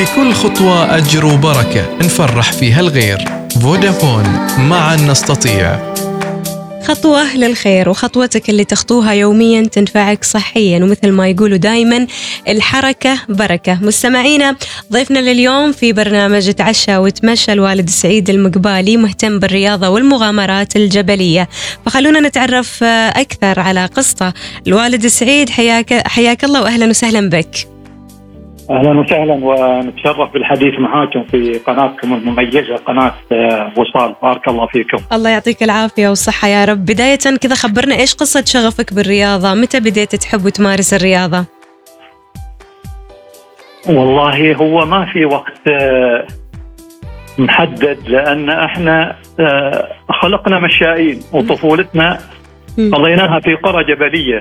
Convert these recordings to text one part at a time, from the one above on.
في كل خطوة أجر وبركة. نفرح فيها الغير. فودافون معا نستطيع. خطوة للخير وخطوتك اللي تخطوها يوميا تنفعك صحيا ومثل ما يقولوا دائما الحركة بركة. مستمعينا ضيفنا لليوم في برنامج تعشى وتمشى الوالد سعيد المقبالي مهتم بالرياضة والمغامرات الجبلية. فخلونا نتعرف أكثر على قصته الوالد سعيد. حياك, حياك الله وأهلا وسهلا بك. أهلا وسهلا ونتشرف بالحديث معاكم في قناتكم المميزة قناة آه، وصال. بارك الله فيكم. الله يعطيك العافية والصحة يا رب، بداية كذا خبرنا إيش قصة شغفك بالرياضة؟ متى بديت تحب وتمارس الرياضة؟ والله هو ما في وقت آه، محدد لأن إحنا آه، خلقنا مشائين وطفولتنا قضيناها في قرى جبلية.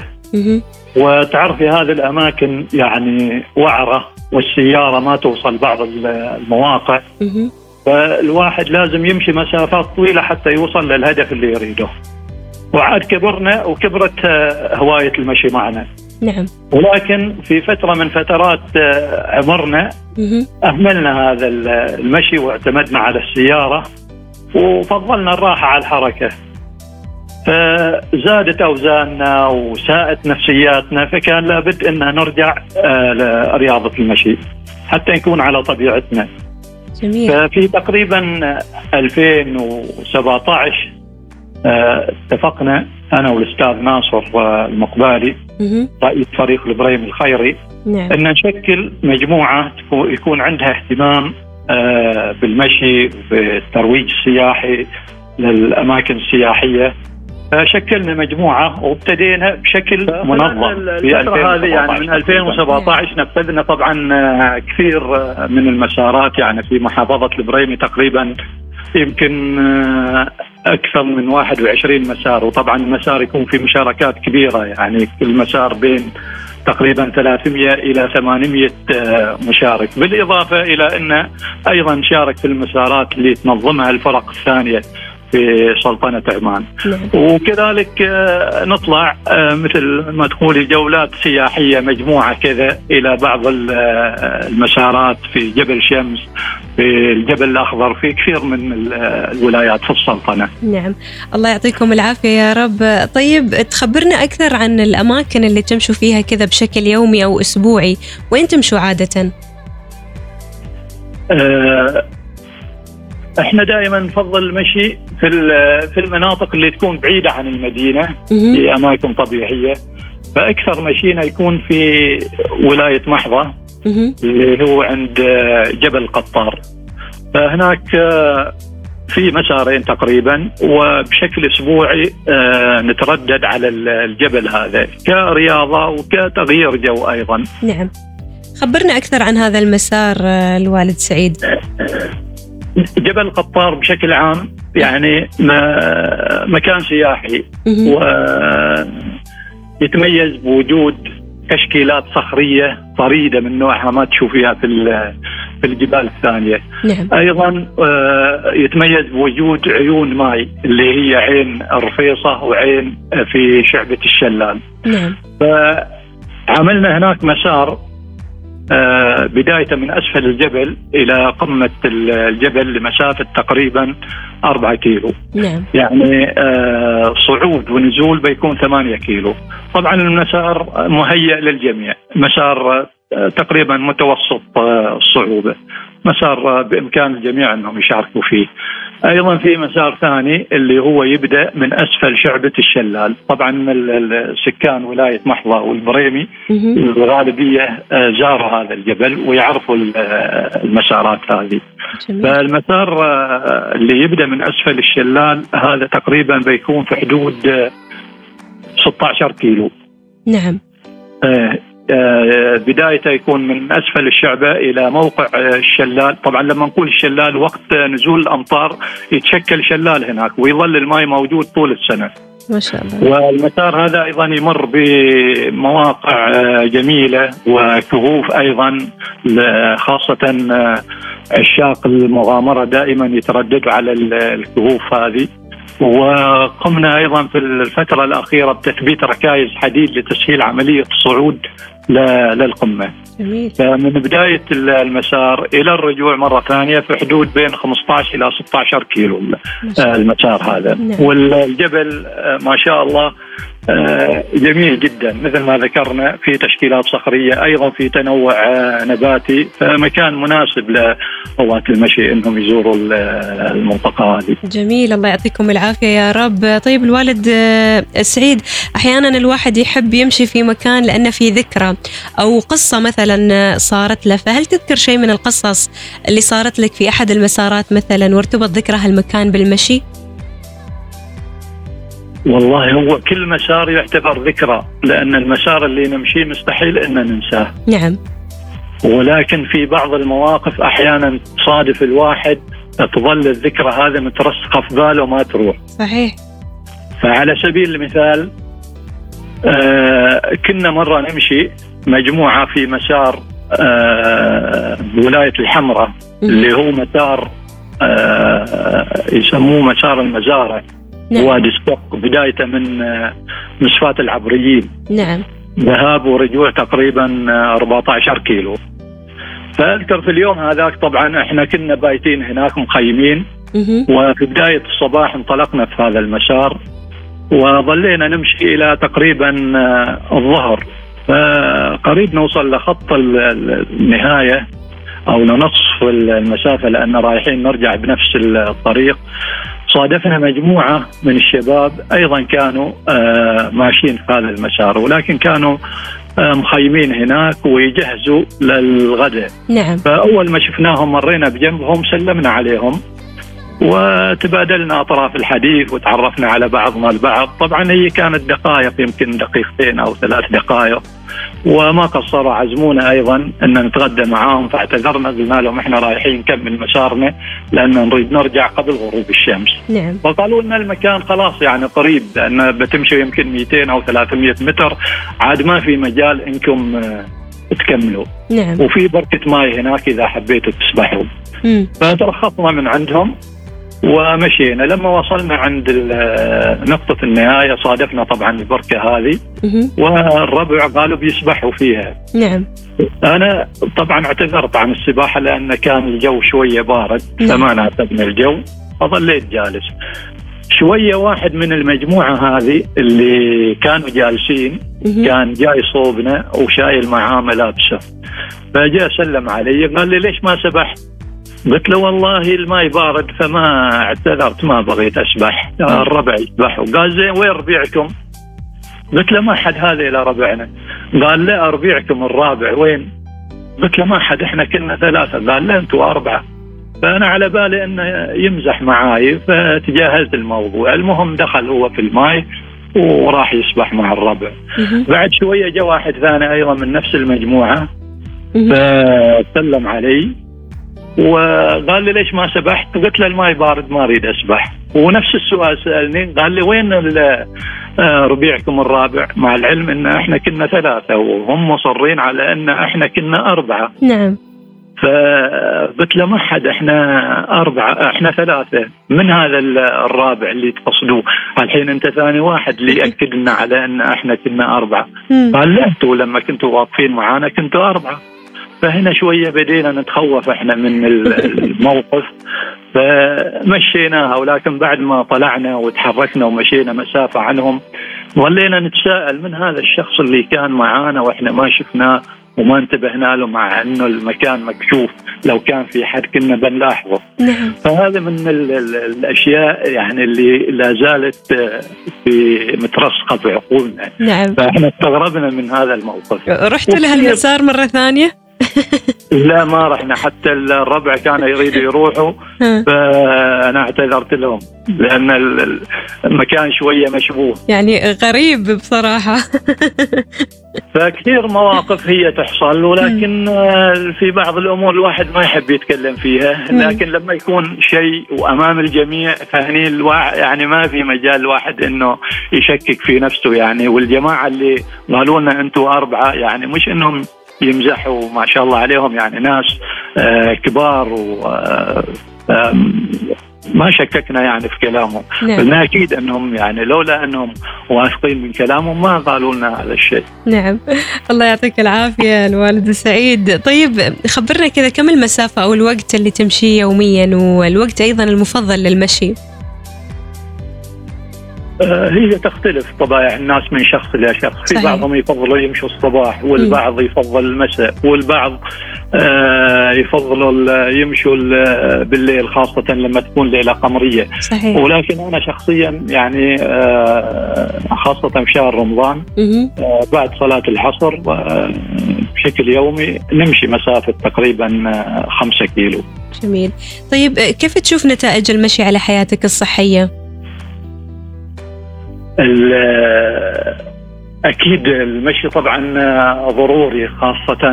وتعرفي هذه الأماكن يعني وعرة. والسيارة ما توصل بعض المواقع. فالواحد لازم يمشي مسافات طويلة حتى يوصل للهدف اللي يريده. وعاد كبرنا وكبرت آه، هواية المشي معنا. نعم. ولكن في فترة من فترات آه، عمرنا أهملنا هذا المشي واعتمدنا على السيارة وفضلنا الراحة على الحركة. فزادت أوزاننا وساءت نفسياتنا فكان لابد ان نرجع آه، لرياضة المشي حتى نكون على طبيعتنا. جميل. ففي تقريبا 2017 آه، اتفقنا أنا والأستاذ ناصر المقبالي رئيس فريق الإبراهيم الخيري نعم. إن نشكل مجموعة يكون عندها اهتمام آه، بالمشي بالترويج السياحي للأماكن السياحية شكلنا مجموعة وابتدينا بشكل منظم في الفترة هذه يعني من 2017 نفذنا طبعا آه، كثير آه، من المسارات يعني في محافظة البريمي تقريبا يمكن آه، أكثر من 21 مسار. وطبعا المسار يكون في مشاركات كبيرة يعني كل مسار بين تقريبا 300 إلى 800 مشارك. بالإضافة إلى أن أيضا شارك في المسارات اللي تنظمها الفرق الثانية. في سلطنة عمان. نعم. وكذلك آه، نطلع آه، مثل ما تقولي جولات سياحية مجموعة كذا إلى بعض آه، المسارات في جبل شمس في الجبل الأخضر في كثير من الولايات في السلطنة. نعم. الله يعطيكم العافية يا رب. طيب تخبرنا أكثر عن الأماكن اللي تمشوا فيها كذا بشكل يومي أو أسبوعي. وين تمشوا عادة؟ أه إحنا دائما نفضل المشي في في المناطق اللي تكون بعيدة عن المدينة في أماكن طبيعية فأكثر مشينا يكون في ولاية محظه اللي هو عند جبل قطار فهناك في مسارين تقريبا وبشكل أسبوعي آه، نتردد على الجبل هذا كرياضة وكتغيير جو أيضا. نعم. خبرنا أكثر عن هذا المسار آه، الوالد سعيد. جبل القطار بشكل عام يعني مكان سياحي ويتميز بوجود تشكيلات صخرية طريدة من نوعها ما تشوفيها في في الجبال الثانية. نعم. أيضا آه، يتميز بوجود عيون ماي اللي هي عين الرفيصة وعين في شعبة الشلال. نعم. فعملنا هناك مسار بداية من أسفل الجبل إلى قمة الجبل لمسافة تقريبا 4 كيلو. نعم. يعني آه، صعود ونزول بيكون 8 كيلو. طبعا المسار مهيئ للجميع. مسار آه، تقريبا متوسط الصعوبة مسار بإمكان الجميع أنهم يشاركوا فيه. أيضا في مسار ثاني اللي هو يبدأ من أسفل شعبة الشلال، طبعا سكان ولاية محظه والبريمي الغالبية آه، زاروا هذا الجبل ويعرفوا آه، المسارات هذه. فالمسار آه، اللي يبدأ من أسفل الشلال هذا تقريبا بيكون في حدود 16 كيلو. نعم. آه، بدايته يكون من أسفل الشعبه إلى موقع آه، الشلال، طبعا لما نقول الشلال وقت نزول الأمطار يتشكل شلال هناك ويظل الماء موجود طول السنة. ما شاء الله. والمسار هذا أيضا يمر بمواقع آه، جميلة وكهوف أيضا خاصة عشاق المغامرة دائما يترددوا على الكهوف هذه. وقمنا أيضا في الفترة الأخيرة بتثبيت ركائز حديد لتسهيل عملية الصعود للقمة. جميل. فمن بداية المسار إلى الرجوع مرة ثانية في حدود بين 15 إلى 16 كيلو المسار هذا نعم. والجبل ما شاء الله جميل جدا مثل ما ذكرنا في تشكيلات صخرية أيضا في تنوع آه، نباتي فمكان مناسب لهواة المشي إنهم يزوروا المنطقة هذه. جميل الله يعطيكم العافية يا رب، طيب الوالد آه، سعيد أحيانا الواحد يحب يمشي في مكان لأنه في ذكرى أو قصة مثلا صارت له، فهل تذكر شيء من القصص اللي صارت لك في أحد المسارات مثلا وارتبط ذكرى هالمكان بالمشي؟ والله هو كل مسار يعتبر ذكرى لأن المسار اللي نمشيه مستحيل أن ننساه. نعم. ولكن في بعض المواقف أحيانا تصادف الواحد تظل الذكرى هذه مترسخة في باله وما تروح. صحيح. فعلى سبيل المثال آه كنا مرة نمشي مجموعة في مسار آه ولاية الحمراء اللي هو مسار آه يسموه مسار المزارع. نعم. وادي السق بدايته من آه، مسفات العبريين. نعم. ذهاب ورجوع تقريبا 14 آه، كيلو. فأذكر في اليوم هذاك طبعا إحنا كنا بايتين هناك مخيمين. وفي بداية الصباح انطلقنا في هذا المسار وظلينا نمشي إلى تقريبا آه، الظهر. فقريب نوصل لخط النهاية أو لنصف المسافة لأن رايحين نرجع بنفس الطريق. صادفنا مجموعة من الشباب أيضا كانوا آه، ماشيين في هذا المسار ولكن كانوا آه، مخيمين هناك ويجهزوا للغداء. نعم. فأول ما شفناهم مرينا بجنبهم سلمنا عليهم وتبادلنا أطراف الحديث وتعرفنا على بعضنا البعض، طبعا هي كانت دقائق يمكن دقيقتين أو ثلاث دقائق. وما قصروا عزمونا أيضا أن نتغدى معاهم فاعتذرنا قلنا لهم إحنا رايحين نكمل مسارنا لأن نريد نرجع قبل غروب الشمس. نعم. فقالوا لنا المكان خلاص يعني قريب لأن بتمشي يمكن 200 أو 300 متر عاد ما في مجال إنكم آه، تكملوا. نعم. وفي بركة ماي هناك إذا حبيتوا تسبحوا. فترخصنا من عندهم ومشينا. لما وصلنا عند نقطة النهاية صادفنا طبعا البركة هذه والربع قالوا بيسبحوا فيها. نعم. أنا طبعا اعتذرت عن السباحة لأن كان الجو شوية بارد نعم. فما ناسبني الجو فظليت جالس. شوية واحد من المجموعة هذه اللي كانوا جالسين كان جاي صوبنا وشايل معاه ملابسه. فجاء سلم علي قال لي ليش ما سبحت؟ قلت له والله الماء بارد فما اعتذرت ما بغيت اسبح الربع يسبح قال زين وين ربيعكم؟ قلت له ما حد هذا إلى ربعنا. قال لا ربيعكم الرابع. وين؟ قلت له ما حد إحنا كنا ثلاثة. قال لا أنتم أربعة. فأنا على بالي انه يمزح معاي فتجاهلت الموضوع. المهم دخل هو في الماي وراح يسبح مع الربع. بعد شوية جاء واحد ثاني أيضا من نفس المجموعة. فسلم علي. وقال لي ليش ما سبحت؟ قلت له الماي بارد ما أريد أسبح. ونفس السؤال سألني قال لي وين آه، ربيعكم الرابع؟ مع العلم إن إحنا كنا ثلاثة وهم مصرين على إن إحنا كنا أربعة. نعم. فقلت له ما حد إحنا أربعة إحنا ثلاثة. من هذا الرابع اللي تقصدوه؟ الحين أنت ثاني واحد اللي يأكد لنا على إن إحنا كنا أربعة. قال لا أنتم لما كنتوا واقفين معانا كنتوا أربعة. فهنا شوية بدينا نتخوف إحنا من الموقف. فمشيناها ولكن بعد ما طلعنا وتحركنا ومشينا مسافة عنهم ظلينا نتساءل من هذا الشخص اللي كان معانا وإحنا ما شفناه وما انتبهنا له مع إنه المكان مكشوف. لو كان في حد كنا بنلاحظه. نعم. فهذا من ال ال الأشياء يعني اللي لا زالت في مترسخة في عقولنا. نعم. فإحنا استغربنا من هذا الموقف. رحت لها اليسار مرة ثانية؟ لا ما رحنا. حتى الربع كانوا يريدوا يروحوا فأنا اعتذرت لهم لأن المكان شوية مشبوه. يعني غريب بصراحة. فكثير مواقف هي تحصل ولكن في بعض الأمور الواحد ما يحب يتكلم فيها. لكن لما يكون شيء وأمام الجميع فهني الواحد يعني ما في مجال الواحد إنه يشكك في نفسه يعني. والجماعة اللي قالوا لنا أنتم أربعة يعني مش إنهم يمزحوا ما شاء الله عليهم يعني ناس آه، كبار و آه، ما شككنا يعني في كلامهم. نعم. قلنا أكيد أنهم يعني لولا أنهم واثقين من كلامهم ما قالوا لنا هذا الشيء. نعم. الله يعطيك العافية الوالد سعيد. طيب خبرنا كذا كم المسافة أو الوقت اللي تمشيه يوميا والوقت أيضا المفضل للمشي؟ هي تختلف طبائع الناس من شخص إلى شخص. في بعضهم يفضلوا يمشوا الصباح والبعض يفضل المساء والبعض آه، يفضلوا يمشوا بالليل خاصة لما تكون ليلة قمرية. صحيح. ولكن أنا شخصيا يعني آه، خاصة في شهر رمضان بعد صلاة العصر بشكل يومي نمشي مسافة تقريبا خمسة كيلو. جميل. طيب كيف تشوف نتائج المشي على حياتك الصحية؟ أكيد المشي طبعا ضروري خاصة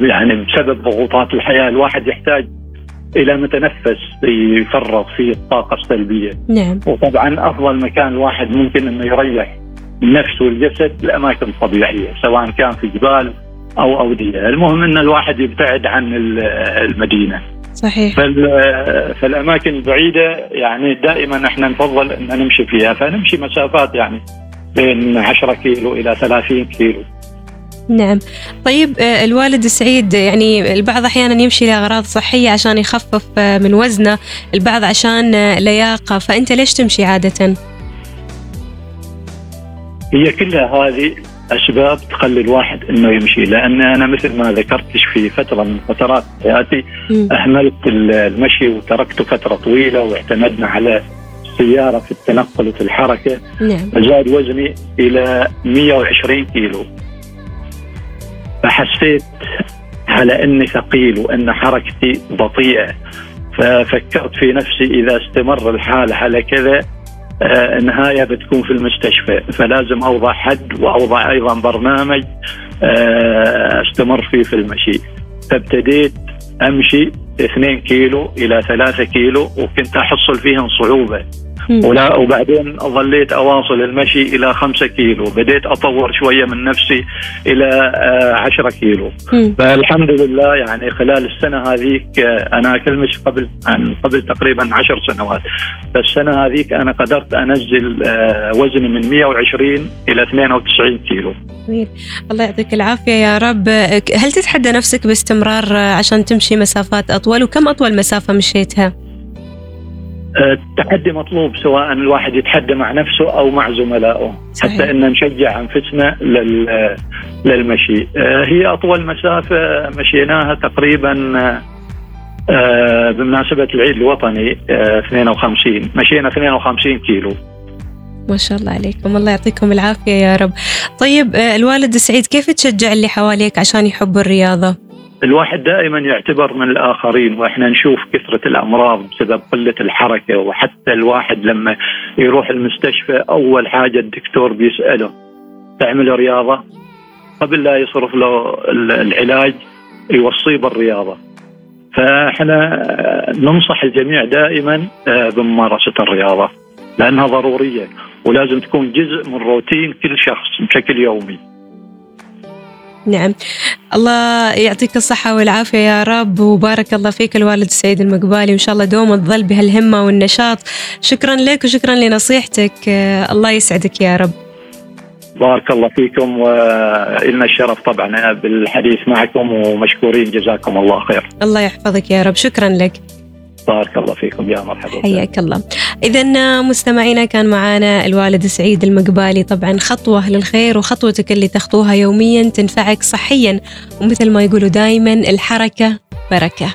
يعني بسبب ضغوطات الحياة. الواحد يحتاج إلى متنفس يفرغ فيه الطاقة السلبية. نعم. وطبعا أفضل مكان الواحد ممكن إنه يريح النفس والجسد الاماكن الطبيعيه سواء كان في جبال أو أودية، المهم إن الواحد يبتعد عن المدينة. صحيح. فالأماكن البعيدة يعني دائما إحنا نفضل إن نمشي فيها فنمشي مسافات يعني بين 10 كيلو إلى 30 كيلو. نعم. طيب آه، الوالد السعيد يعني البعض أحيانا يمشي لأغراض صحية عشان يخفف آه، من وزنه البعض عشان آه، لياقة فأنت ليش تمشي عادة؟ هي كلها هذه أسباب تخلي الواحد إنه يمشي. لأن أنا مثل ما ذكرتش في فترة من فترات حياتي أهملت المشي وتركته فترة طويلة واعتمدنا على السيارة في التنقل وفي الحركة. نعم. زاد وزني إلى 120 كيلو. فحسيت على إني ثقيل وإن حركتي بطيئة. ففكرت في نفسي إذا استمر الحال على كذا النهاية بتكون في المستشفى. فلازم أوضع حد وأوضع أيضا برنامج آه، أستمر فيه في المشي. فابتديت أمشي 2 كيلو إلى 3 كيلو وكنت أحصل فيهم صعوبة. ولا وبعدين ظليت أواصل المشي إلى خمسة كيلو. بديت أطور شوية من نفسي إلى آه، عشرة كيلو. فالحمد لله يعني خلال السنة هذيك آه، أنا اكلمش قبل عن قبل تقريبا عشر سنوات. فالسنة هذيك أنا قدرت أنزل آه، وزني من 120 إلى 92 كيلو. جميل. الله يعطيك العافية يا رب. هل تتحدى نفسك باستمرار عشان تمشي مسافات أطول؟ وكم أطول مسافة مشيتها؟ التحدي مطلوب سواء الواحد يتحدى مع نفسه أو مع زملائه صحيح. حتى إن نشجع أنفسنا للمشي. آه، هي أطول مسافة مشيناها تقريبا آه، بمناسبة العيد الوطني 52 آه، مشينا 52 كيلو. ما شاء الله عليكم. الله يعطيكم العافية يا رب. طيب الوالد سعيد كيف تشجع اللي حواليك عشان يحبوا الرياضة؟ الواحد دائما يعتبر من الآخرين وإحنا نشوف كثرة الأمراض بسبب قلة الحركة وحتى الواحد لما يروح المستشفى أول حاجة الدكتور بيسأله تعمل رياضة قبل لا يصرف له العلاج يوصيه بالرياضة فإحنا ننصح الجميع دائما آه، بممارسة الرياضة لأنها ضرورية ولازم تكون جزء من روتين كل شخص بشكل يومي. نعم. الله يعطيك الصحة والعافية يا رب وبارك الله فيك الوالد السيد المقبالي وإن شاء الله دوما تظل بهالهمة والنشاط. شكرا لك وشكرا لنصيحتك. الله يسعدك يا رب. بارك الله فيكم وإلنا الشرف طبعا بالحديث معكم ومشكورين جزاكم الله خير. الله يحفظك يا رب. شكرا لك. بارك الله فيكم. يا مرحبا حياك الله. إذا مستمعينا كان معنا الوالد سعيد المقبالي. طبعا خطوة للخير وخطوتك اللي تخطوها يوميا تنفعك صحيا ومثل ما يقولوا دائما الحركة بركة.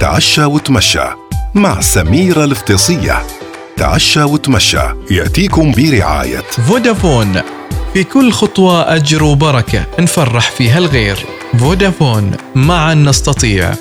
تعشى وتمشى مع سميرة الافتصية تعشى وتمشى يأتيكم برعاية. فودافون. في كل خطوة أجر وبركة نفرح فيها الغير. فودافون معا نستطيع.